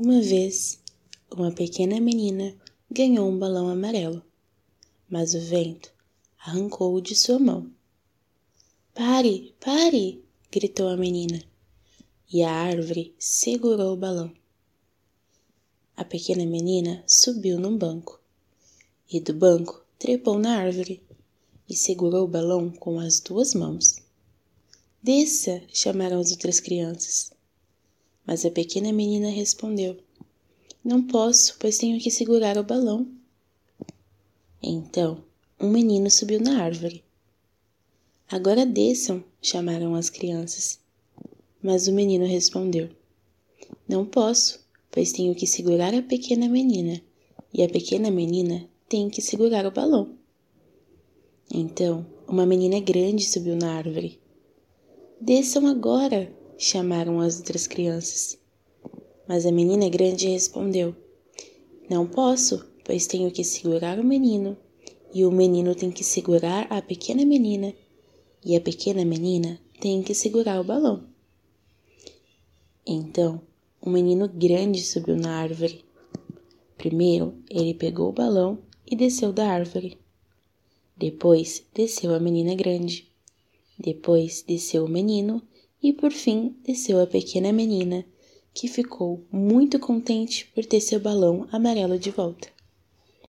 Uma vez, uma pequena menina ganhou um balão amarelo, mas o vento arrancou-o de sua mão. Pare, pare! gritou a menina, e a árvore segurou o balão. A pequena menina subiu num banco, e do banco trepou na árvore e segurou o balão com as duas mãos. Desça! chamaram as outras crianças. Mas a pequena menina respondeu: Não posso, pois tenho que segurar o balão. Então, um menino subiu na árvore. Agora desçam, chamaram as crianças. Mas o menino respondeu: Não posso, pois tenho que segurar a pequena menina, e a pequena menina tem que segurar o balão. Então, uma menina grande subiu na árvore. Desçam agora, chamaram as outras crianças. Mas a menina grande respondeu: Não posso, pois tenho que segurar o menino, e o menino tem que segurar a pequena menina, e a pequena menina tem que segurar o balão. Então, um menino grande subiu na árvore. Primeiro, ele pegou o balão e desceu da árvore. Depois, desceu a menina grande. Depois, desceu o menino e por fim desceu a pequena menina, que ficou muito contente por ter seu balão amarelo de volta.